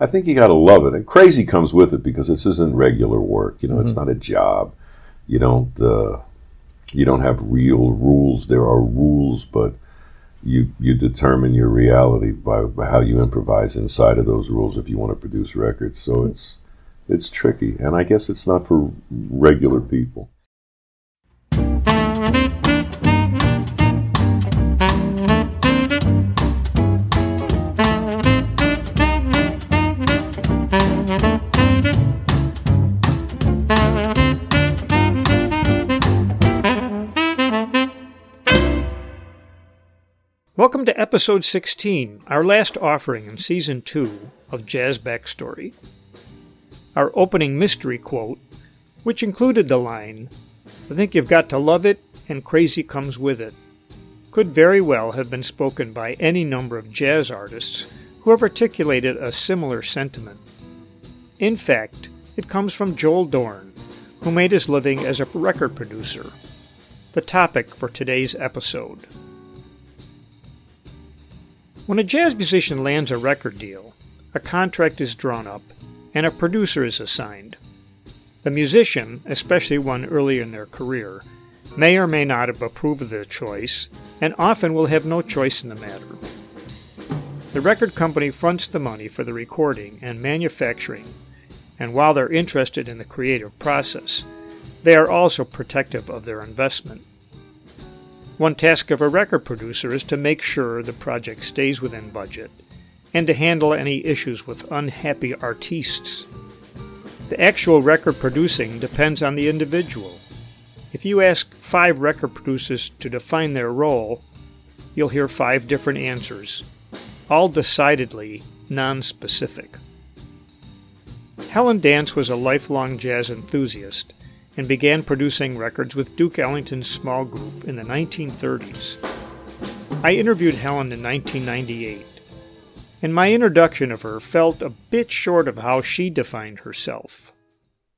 I think you got to love it. And crazy comes with it because this isn't regular work. You know, mm-hmm. it's not a job. You don't uh, you don't have real rules. There are rules, but you you determine your reality by, by how you improvise inside of those rules if you want to produce records. So mm-hmm. it's it's tricky, and I guess it's not for regular people. Welcome to episode 16, our last offering in season 2 of Jazz Backstory. Our opening mystery quote, which included the line, I think you've got to love it and crazy comes with it, could very well have been spoken by any number of jazz artists who have articulated a similar sentiment. In fact, it comes from Joel Dorn, who made his living as a record producer. The topic for today's episode. When a jazz musician lands a record deal, a contract is drawn up and a producer is assigned. The musician, especially one early in their career, may or may not have approved of the choice and often will have no choice in the matter. The record company fronts the money for the recording and manufacturing, and while they're interested in the creative process, they are also protective of their investment. One task of a record producer is to make sure the project stays within budget and to handle any issues with unhappy artistes. The actual record producing depends on the individual. If you ask five record producers to define their role, you'll hear five different answers, all decidedly non-specific. Helen Dance was a lifelong jazz enthusiast and began producing records with Duke Ellington's small group in the 1930s. I interviewed Helen in 1998, and my introduction of her felt a bit short of how she defined herself.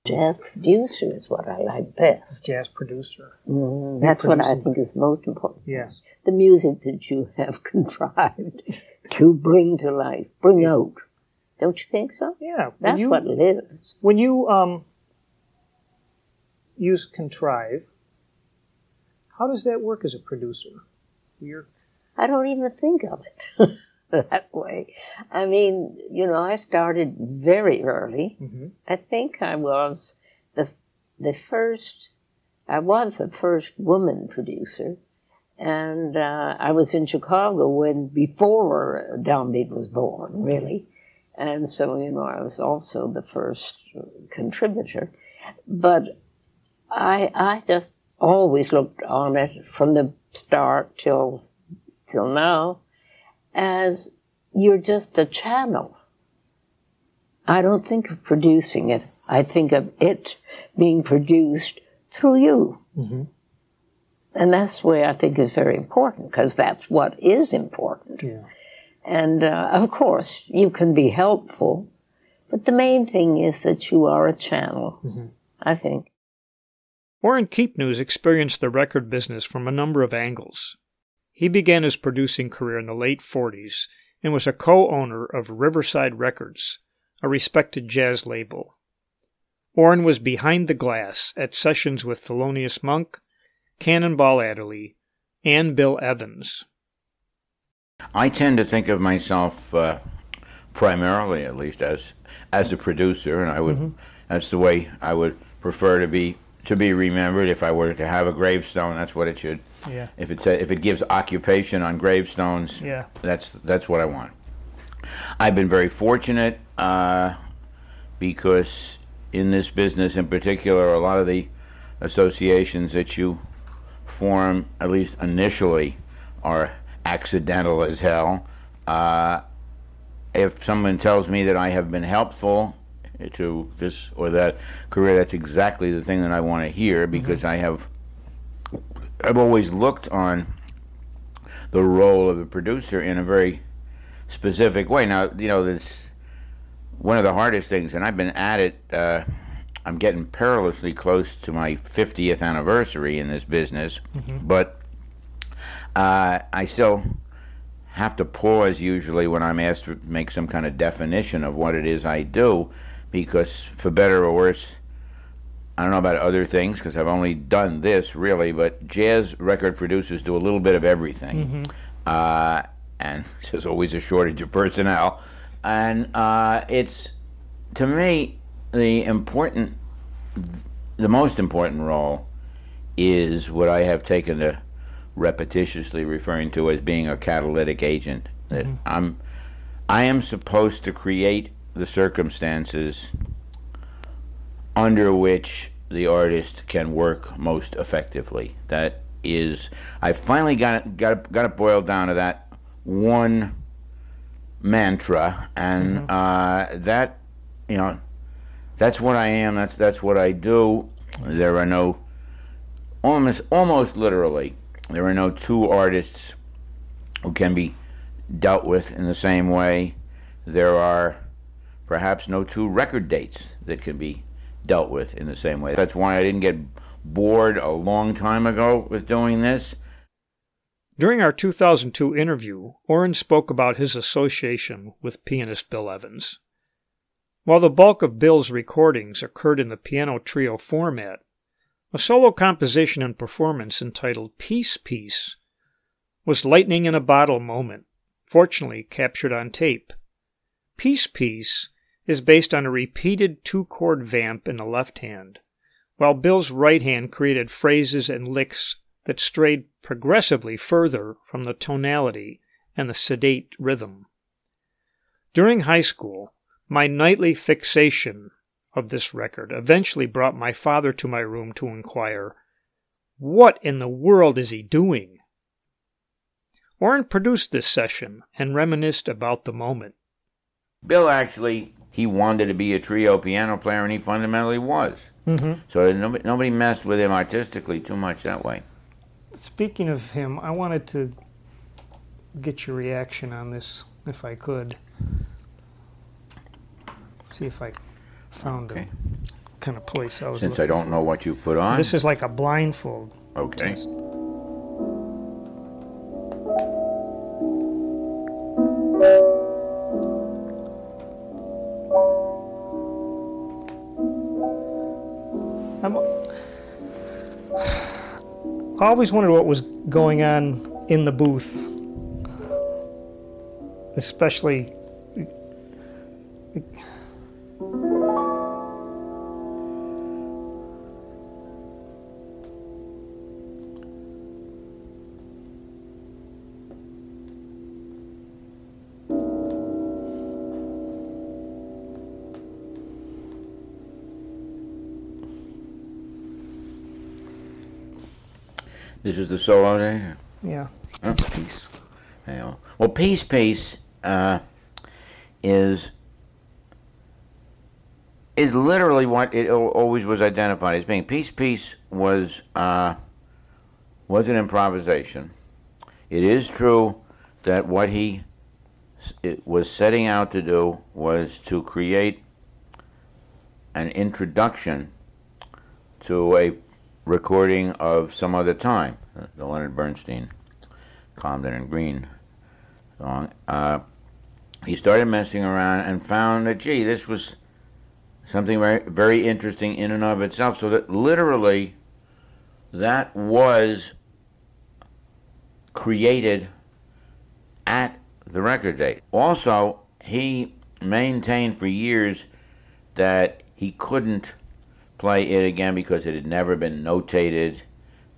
Jazz producer is what I like best. Jazz producer. Mm, that's what I think is most important. Yes. The music that you have contrived to bring to life, bring out. Don't you think so? Yeah. That's you, what lives. When you um, use contrive. How does that work as a producer? You're... I don't even think of it that way. I mean, you know, I started very early. Mm-hmm. I think I was the the first. I was the first woman producer, and uh, I was in Chicago when before Downbeat was born, really. And so, you know, I was also the first contributor. But I I just always looked on it from the start till till now as you're just a channel. I don't think of producing it. I think of it being produced through you. Mm-hmm. And that's the way I think is very important because that's what is important. Yeah. And uh, of course, you can be helpful, but the main thing is that you are a channel, mm-hmm. I think. Orrin Keepnews experienced the record business from a number of angles. He began his producing career in the late 40s and was a co owner of Riverside Records, a respected jazz label. Orrin was behind the glass at sessions with Thelonious Monk, Cannonball Adderley, and Bill Evans. I tend to think of myself uh, primarily, at least, as as a producer, and I would mm-hmm. that's the way I would prefer to be to be remembered. If I were to have a gravestone, that's what it should. Yeah. If it's a, if it gives occupation on gravestones, yeah. that's that's what I want. I've been very fortunate uh, because in this business, in particular, a lot of the associations that you form, at least initially, are accidental as hell. Uh, if someone tells me that I have been helpful to this or that career, that's exactly the thing that I want to hear mm-hmm. because mm-hmm. I have I've always looked on the role of a producer in a very specific way. Now, you know, this one of the hardest things, and I've been at it. Uh, I'm getting perilously close to my 50th anniversary in this business, mm-hmm. but uh, I still have to pause usually when I'm asked to make some kind of definition of what it is I do, because for better or worse, I don't know about other things because I've only done this really, but jazz record producers do a little bit of everything. Uh, and there's always a shortage of personnel. And uh, it's, to me, the important, the most important role is what I have taken to repetitiously referring to as being a catalytic agent. That I'm, I am supposed to create the circumstances under which the artist can work most effectively. That is, I finally got it, got it, got it boiled down to that one mantra, and uh, that you know, that's what I am. That's that's what I do. There are no almost almost literally there are no two artists who can be dealt with in the same way. There are perhaps no two record dates that can be dealt with in the same way. That's why I didn't get bored a long time ago with doing this. During our 2002 interview, Orrin spoke about his association with pianist Bill Evans. While the bulk of Bill's recordings occurred in the piano trio format, a solo composition and performance entitled Peace Piece was lightning in a bottle moment, fortunately captured on tape. Peace Piece is based on a repeated two chord vamp in the left hand, while Bill's right hand created phrases and licks that strayed progressively further from the tonality and the sedate rhythm. During high school, my nightly fixation of this record eventually brought my father to my room to inquire, What in the world is he doing? Orrin produced this session and reminisced about the moment. Bill actually he wanted to be a trio piano player, and he fundamentally was. Mm-hmm. So nobody, nobody messed with him artistically too much that way. Speaking of him, I wanted to get your reaction on this, if I could. See if I found Okay. the kind of place I was Since I don't know what you put on. This is like a blindfold. okay. test. I'm, always wondered what was going on in the booth, especially. This is the solo there. Yeah. Oh, peace. Well, peace, peace uh, is is literally what it always was identified as being. Peace, peace was uh, was an improvisation. It is true that what he it was setting out to do was to create an introduction to a recording of some other time, the Leonard Bernstein, Comden and Green song. Uh, he started messing around and found that, gee, this was something very, very interesting in and of itself. So that literally, that was created at the record date. Also, he maintained for years that he couldn't play it again because it had never been notated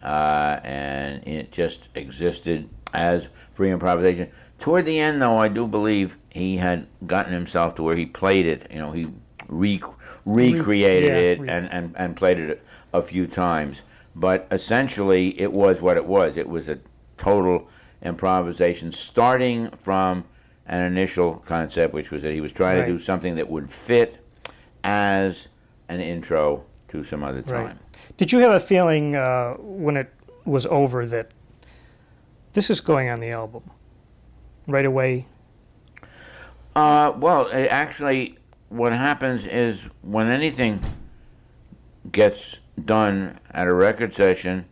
uh, and it just existed as free improvisation. Toward the end, though, I do believe he had gotten himself to where he played it. You know, he re- recreated yeah, it re- and, and, and played it a few times. But essentially, it was what it was. It was a total improvisation, starting from an initial concept, which was that he was trying Right. to do something that would fit as an intro to some other time. Right. Did you have a feeling uh, when it was over that this is going on the album right away? Uh, well, it actually, what happens is when anything gets done at a record session,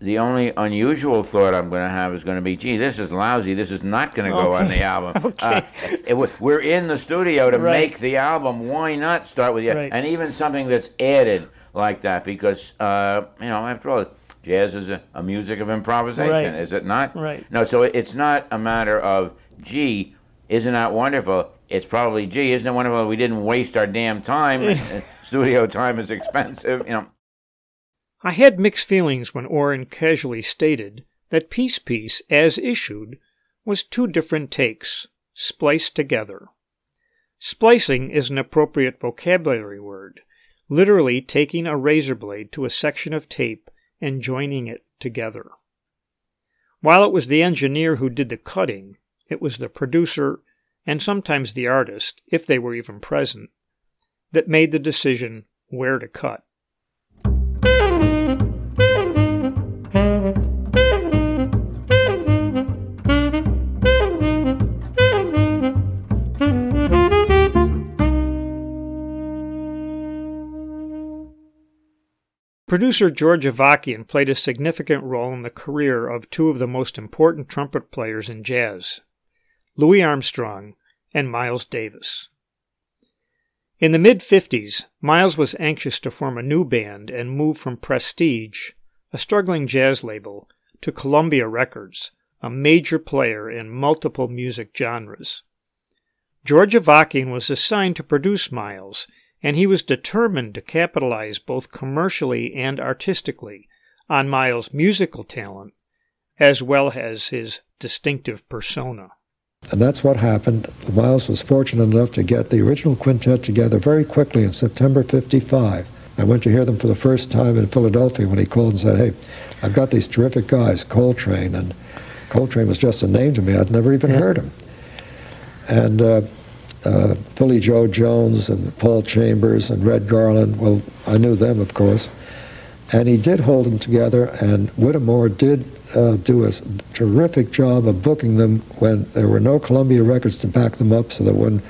the only unusual thought I'm going to have is going to be, gee, this is lousy. This is not going to go Okay. on the album. Okay. Uh, it we're in the studio to Right. make the album. Why not start with the Right. and even something that's added like that? Because uh, you know, after all, jazz is a, a music of improvisation, Right. is it not? Right. No, so it- it's not a matter of, gee, isn't that wonderful? It's probably, gee, isn't it wonderful? We didn't waste our damn time. Studio time is expensive, you know. I had mixed feelings when Orrin casually stated that Peace Piece, as issued, was two different takes, spliced together. Splicing is an appropriate vocabulary word, literally taking a razor blade to a section of tape and joining it together. While it was the engineer who did the cutting, it was the producer, and sometimes the artist, if they were even present, that made the decision where to cut. Producer George Avakian played a significant role in the career of two of the most important trumpet players in jazz, Louis Armstrong and Miles Davis. In the mid 50s, Miles was anxious to form a new band and move from Prestige, a struggling jazz label, to Columbia Records, a major player in multiple music genres. George Avakian was assigned to produce Miles, and he was determined to capitalize both commercially and artistically on Miles' musical talent as well as his distinctive persona. And that's what happened. Miles was fortunate enough to get the original quintet together very quickly in September 55. I went to hear them for the first time in Philadelphia when he called and said, Hey, I've got these terrific guys, Coltrane. And Coltrane was just a name to me. I'd never even heard him. And uh, uh, Philly Joe Jones and Paul Chambers and Red Garland, well, I knew them, of course. And he did hold them together, and Whittemore did uh, do a terrific job of booking them when there were no Columbia records to back them up, so that when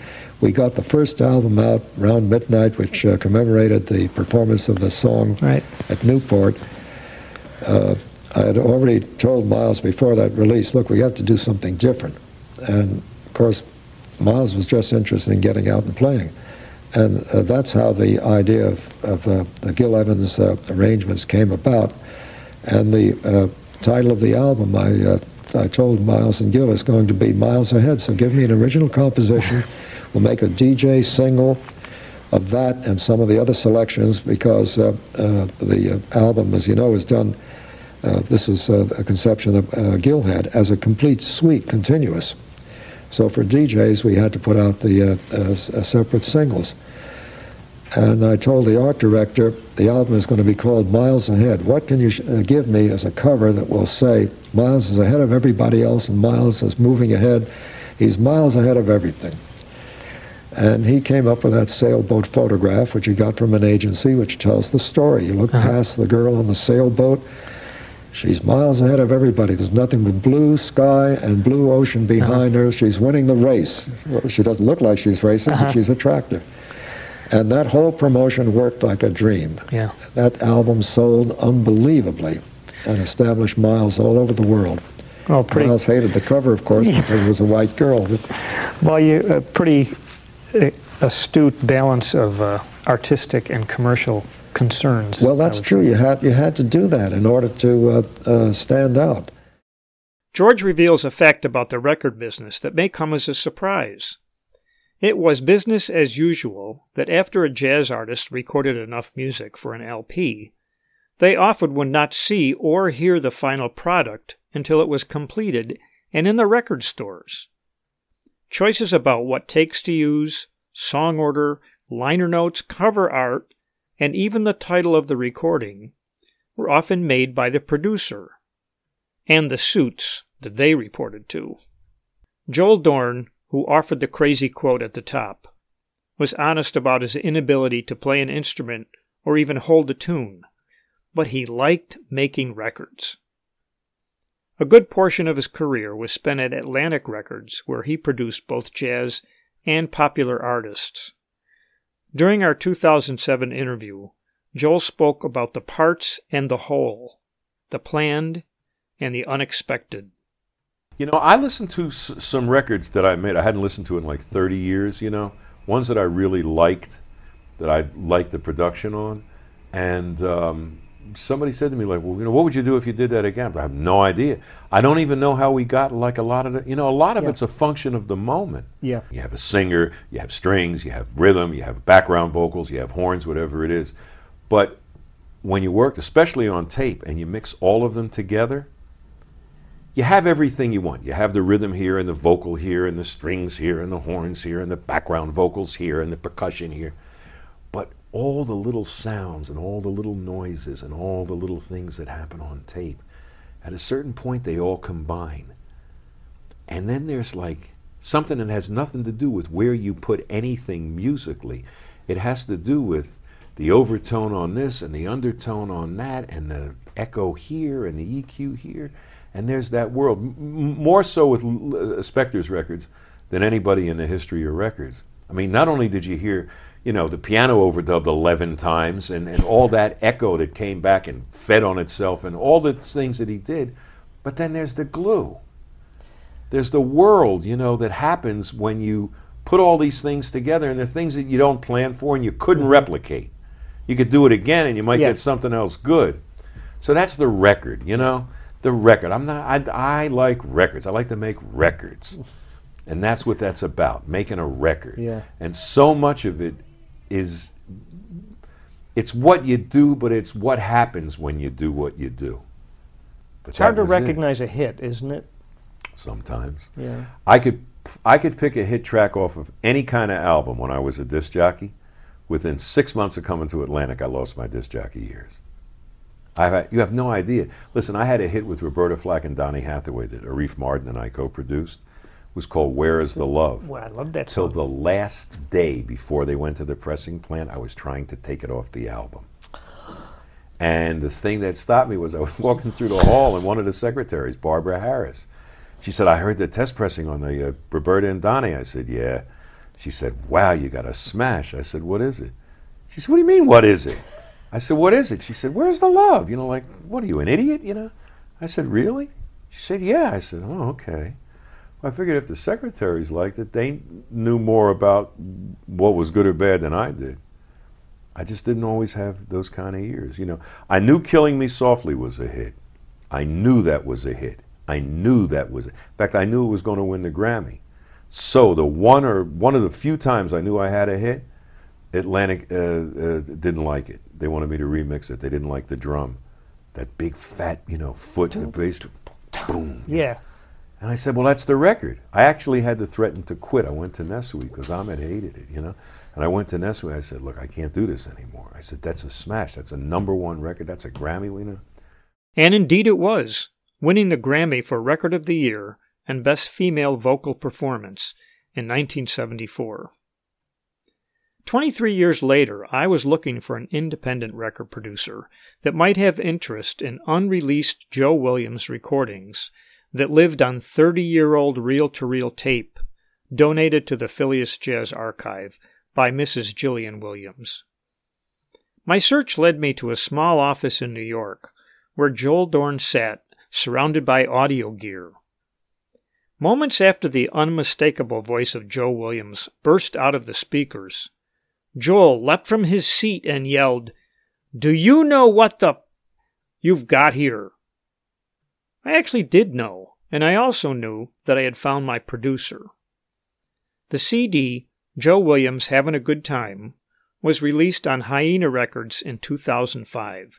we got the first album out around midnight, which uh, commemorated the performance of the song Right. at Newport, uh, I had already told Miles before that release, look, we have to do something different. And of course, Miles was just interested in getting out and playing. And uh, that's how the idea of, of uh, the Gil Evans uh, arrangements came about. And the uh, title of the album, I, uh, I told Miles and Gil, is going to be Miles Ahead. So give me an original composition. We'll make a DJ single of that and some of the other selections because uh, uh, the album, as you know, is done. Uh, this is uh, a conception that uh, Gil had as a complete suite, continuous. So for DJs, we had to put out the uh, uh, separate singles. And I told the art director, the album is going to be called Miles Ahead. What can you sh- uh, give me as a cover that will say Miles is ahead of everybody else and Miles is moving ahead? He's miles ahead of everything. And he came up with that sailboat photograph, which he got from an agency, which tells the story. You look past the girl on the sailboat, she's miles ahead of everybody. There's nothing but blue sky and blue ocean behind her. She's winning the race. Well, she doesn't look like she's racing, but she's attractive. And that whole promotion worked like a dream. Yeah. That album sold unbelievably and established Miles all over the world. Well, pretty Miles hated the cover, of course, because it was a white girl. But well, you a pretty uh, astute balance of uh, artistic and commercial concerns. Well, that's true. say. You had you had to do that in order to uh, uh, stand out. George reveals a fact about the record business that may come as a surprise. It was business as usual that after a jazz artist recorded enough music for an LP, they often would not see or hear the final product until it was completed and in the record stores. Choices about what takes to use, song order, liner notes, cover art, and even the title of the recording were often made by the producer and the suits that they reported to. Joel Dorn, who offered the crazy quote at the top, was honest about his inability to play an instrument or even hold a tune, but he liked making records. A good portion of his career was spent at Atlantic Records, where he produced both jazz and popular artists. During our 2007 interview, Joel spoke about the parts and the whole. the planned, and the unexpected. You know, I listened to s- some records that I made. I hadn't listened to in like 30 years, you know, ones that I really liked, that I liked the production on. And um, somebody said to me, like, well, you know, what would you do if you did that again? But I have no idea. I don't even know how we got like a lot of the, you know, a lot of Yeah. it's a function of the moment. Yeah. You have a singer, you have strings, you have rhythm, you have background vocals, you have horns, whatever it is. But when you work, especially on tape, and you mix all of them together, you have everything you want. You have the rhythm here, and the vocal here, and the strings here, and the horns here, and the background vocals here, and the percussion here. But all the little sounds, and all the little noises, and all the little things that happen on tape, at a certain point, they all combine. And then there's like something that has nothing to do with where you put anything musically. It has to do with the overtone on this and the undertone on that and the echo here and the EQ here. And there's that world. M- more so with L- uh, Spector's records than anybody in the history of records. I mean, not only did you hear, you know, the piano overdubbed 11 times and, and all that echo that came back and fed on itself and all the things that he did, but then there's the glue there's the world, you know, that happens when you put all these things together and the things that you don't plan for and you couldn't mm-hmm. replicate. You could do it again and you might Yeah. get something else good. So that's the record, you know? The record. I'm not I, I like records. I like to make records. And that's what that's about, making a record. Yeah. And so much of it is it's what you do, but it's what happens when you do what you do. But It's hard to was it recognize a hit, isn't it? sometimes. Yeah. I could I could pick a hit track off of any kind of album when I was a disc jockey. Within six months of coming to Atlantic, I lost my disc jockey years. I've had, you have no idea. Listen, I had a hit with Roberta Flack and Donny Hathaway that Arif Mardin and I co-produced. It was called "Where Is the Love." Well, I love that Till song. the last day before they went to the pressing plant, I was trying to take it off the album. And the thing that stopped me was I was walking through the hall, and one of the secretaries, Barbara Harris, she said, "I heard the test pressing on the uh, Roberta and Donny." I said, "Yeah." She said, "Wow, you got a smash." I said, "What is it?" She said, "What do you mean, what is it?" I said, "What is it?" She said, "Where's the love?" You know, like, what are you, an idiot? You know? I said, "Really?" She said, "Yeah." I said, "Oh, okay." I figured if the secretaries liked it, they knew more about what was good or bad than I did. I just didn't always have those kind of ears. You know, I knew "Killing Me Softly" was a hit. I knew that was a hit. I knew that was. A, In fact, I knew it was going to win the Grammy. So the one or one of the few times I knew I had a hit, Atlantic uh, uh, didn't like it. They wanted me to remix it. They didn't like the drum, that big fat, you know, foot, the bass, boom. Yeah. And I said, well, that's the record. I actually had to threaten to quit. I went to Nesuhi because Ahmet hated it, you know. And I went to. And I said, look, I can't do this anymore. I said, that's a smash. That's a number one record. That's a Grammy winner. And indeed it was, winning the Grammy for Record of the Year and Best Female Vocal Performance in 1974. 23 years later, I was looking for an independent record producer that might have interest in unreleased Joe Williams recordings that lived on 30 year old reel to reel tape donated to the Fillius Jazz Archive by Mrs. Jillean Williams. My search led me to a small office in New York where Joel Dorn sat, surrounded by audio gear. Moments after the unmistakable voice of Joe Williams burst out of the speakers, Joel leapt from his seat and yelled, Do you know what the you've got here? I actually did know, and I also knew that I had found my producer. The CD, Joe Williams Having a Good Time, was released on Hyena Records in 2005,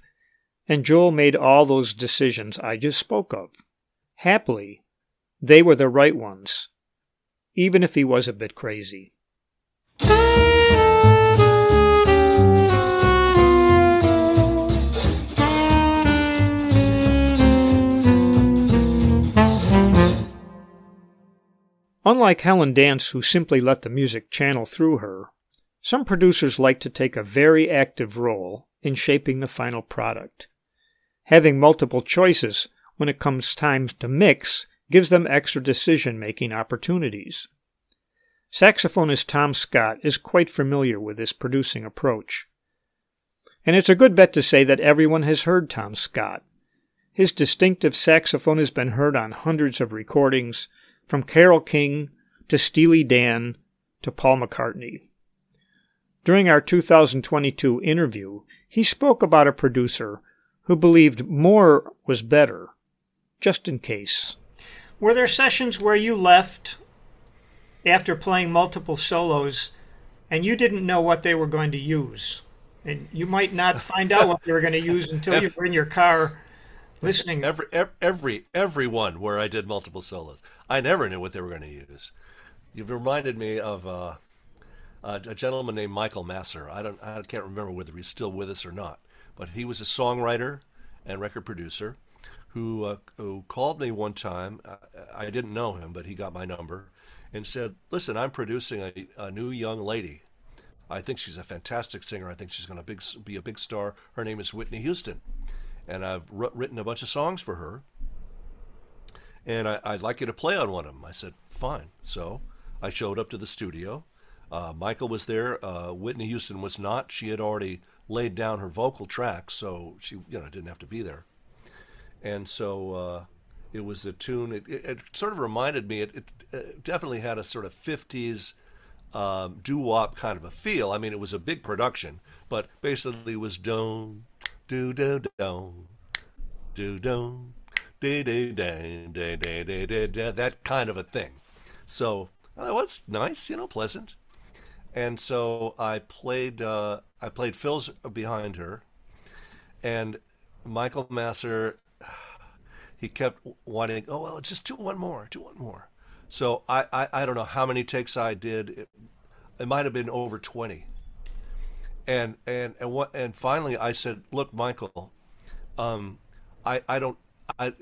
and Joel made all those decisions I just spoke of. Happily, they were the right ones, even if he was a bit crazy. Unlike Helen Dance, who simply let the music channel through her, some producers like to take a very active role in shaping the final product. Having multiple choices when it comes time to mix gives them extra decision making opportunities. Saxophonist Tom Scott is quite familiar with this producing approach. And it's a good bet to say that everyone has heard Tom Scott. His distinctive saxophone has been heard on hundreds of recordings, from Carole King to Steely Dan to Paul McCartney. During our 2022 interview, he spoke about a producer who believed more was better, just in case. Were there sessions where you left after playing multiple solos and you didn't know what they were going to use? And you might not find out what they were going to use until you were in your car listening. Every, every, every one where I did multiple solos, I never knew what they were going to use. You've reminded me of uh, a gentleman named Michael Masser. I don't, I can't remember whether he's still with us or not, but he was a songwriter and record producer who uh, who called me one time. I, I, didn't know him, but he got my number and said, "Listen, I'm producing a, a new young lady. I think she's a fantastic singer. I think she's going to be a big star. Her name is Whitney Houston, and I've written a bunch of songs for her. And I, would like you to play on one of them." I said, "Fine." So I showed up to the studio. Uh, Michael was there. Uh, Whitney Houston was not. She had already laid down her vocal tracks, so she you know didn't have to be there and so uh, it was a tune. It, it, it, sort of reminded me. It, it, definitely had a sort of '50s um, doo wop kind of a feel. I mean, it was a big production, but basically it was do do do do do do that kind of a thing. So oh, what's nice, you know, pleasant. And so I played uh, I played fills behind her, and Michael Masser he kept wanting, oh, well, just do one more, do one more. So I, I, I don't know how many takes I did. It, it might have been over 20. And, and, and what, and finally I said, look, Michael, um, I, I don't, I,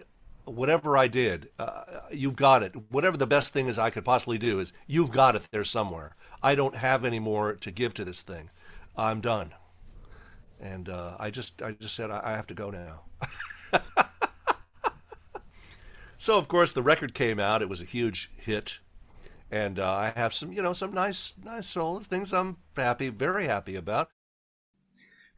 whatever I did, uh, you've got it. Whatever the best thing is I could possibly do is you've got it there somewhere. I don't have any more to give to this thing. I'm done. And uh, I just, I just said I, I have to go now. So of course the record came out. It was a huge hit, and uh, I have some, you know, some nice, nice solos, things I'm happy, very happy about.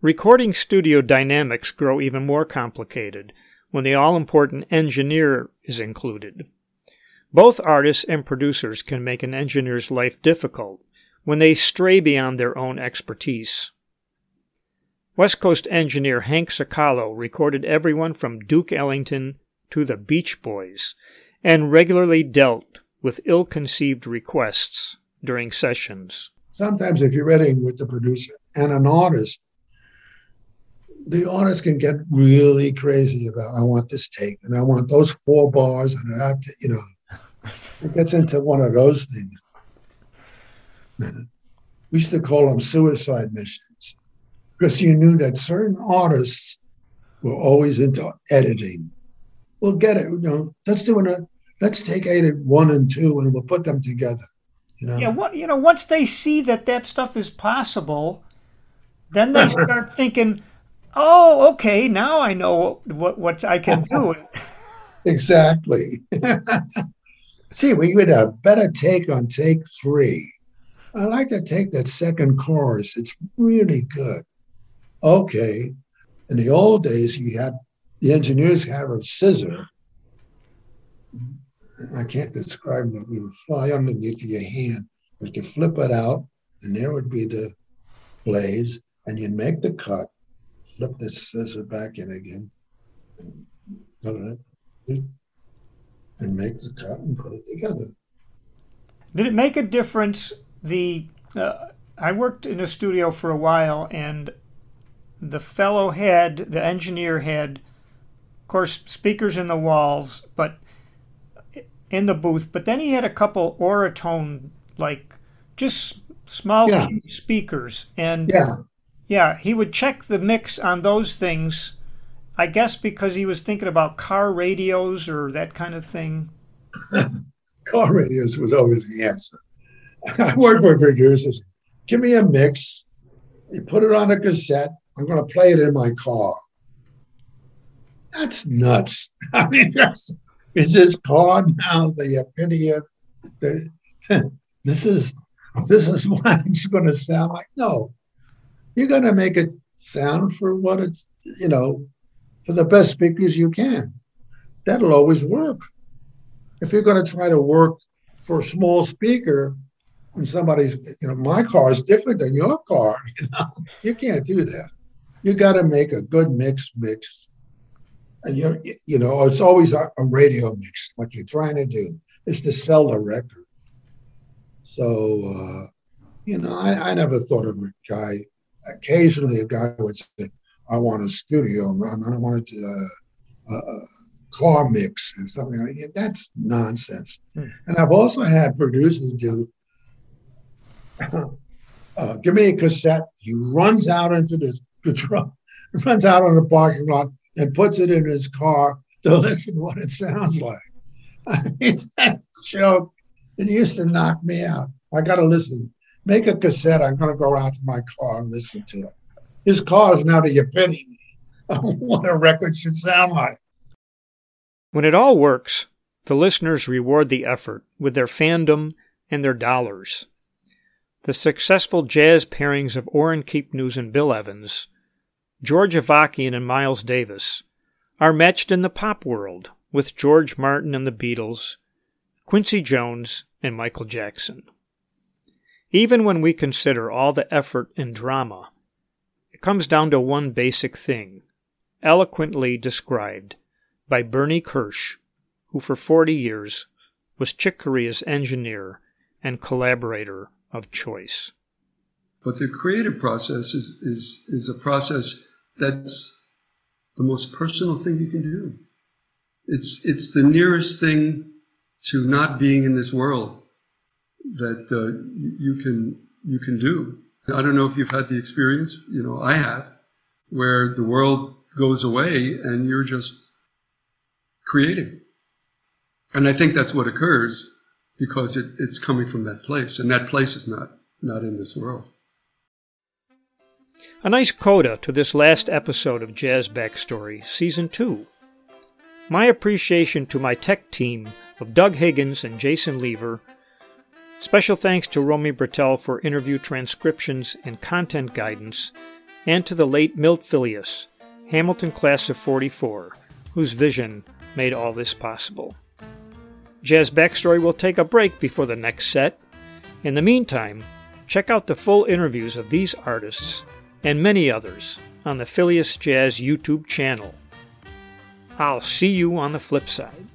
Recording studio dynamics grow even more complicated when the all important engineer is included. Both artists and producers can make an engineer's life difficult when they stray beyond their own expertise. West Coast engineer Hank Cicalo recorded everyone from Duke Ellington to the Beach Boys and regularly dealt with ill conceived requests during sessions. Sometimes, if you're reading with the producer and an artist, the artist can get really crazy about, I want this tape and I want those four bars and I have to, you know, it gets into one of those things. We used to call them suicide missions because you knew that certain artists were always into editing we'll get it. You know, let's do it. Let's take eight one and two, and we'll put them together. You know? Yeah, what you know, once they see that that stuff is possible, then they start thinking, "Oh, okay, now I know what what I can do." exactly. see, we would have better take on take three. I like to take that second chorus. It's really good. Okay. In the old days, you had the engineers have a scissor. I can't describe it. It would fly underneath your hand. You could flip it out, and there would be the blaze, and you'd make the cut, flip this scissor back in again, and, and make the cut and put it together. Did it make a difference? The uh, I worked in a studio for a while, and the fellow had the engineer had of course, speakers in the walls, but in the booth. But then he had a couple Auratone, like just small yeah. speakers, and yeah, yeah, he would check the mix on those things. I guess because he was thinking about car radios or that kind of thing. car radios was always the answer. I worked with producers. Give me a mix. You put it on a cassette. I'm going to play it in my car. That's nuts. I mean, is this called now the opinion? The, this is this is what it's going to sound like. No, you're going to make it sound for what it's you know for the best speakers you can. That'll always work. If you're going to try to work for a small speaker and somebody's, you know, my car is different than your car, you know, you can't do that. You got to make a good mix mix. And you you know, it's always a, a radio mix. What you're trying to do is to sell the record. So, uh, you know, I, I never thought of a guy. Occasionally, a guy would say, "I want a studio. I wanted to, uh, a car mix and something like that." That's nonsense. Hmm. And I've also had producers do. Uh, give me a cassette. He runs out into this the truck, runs out on the parking lot and puts it in his car to listen to what it sounds like. I mean, that joke, it used to knock me out. I got to listen make a cassette. I'm going to go out to my car and listen to it. His car is now the epitome of what a record should sound like. When it all works, the listeners reward the effort with their fandom and their dollars. The successful jazz pairings of Orrin Keepnews and Bill Evans, George Avakian and Miles Davis, are matched in the pop world with George Martin and the Beatles, Quincy Jones, and Michael Jackson. Even when we consider all the effort and drama, it comes down to one basic thing, eloquently described by Bernie Kirsch, who for 40 years was Chick Corea's engineer and collaborator of choice. But the creative process is, is, is a process that's the most personal thing you can do. It's, it's the nearest thing to not being in this world that uh, you can you can do. I don't know if you've had the experience, you know, I have, where the world goes away and you're just creating. And I think that's what occurs because it, it's coming from that place, and that place is not not in this world. A nice coda to this last episode of Jazz Backstory, Season 2. My appreciation to my tech team of Doug Higgins and Jason Lever Special thanks to Romy Bertel for interview transcriptions and content guidance, and to the late Milt Fillius, Hamilton class of 44, whose vision made all this possible. Jazz Backstory will take a break before the next set. In the meantime, check out the full interviews of these artists and many others on the Fillius Jazz YouTube channel. I'll see you on the flip side.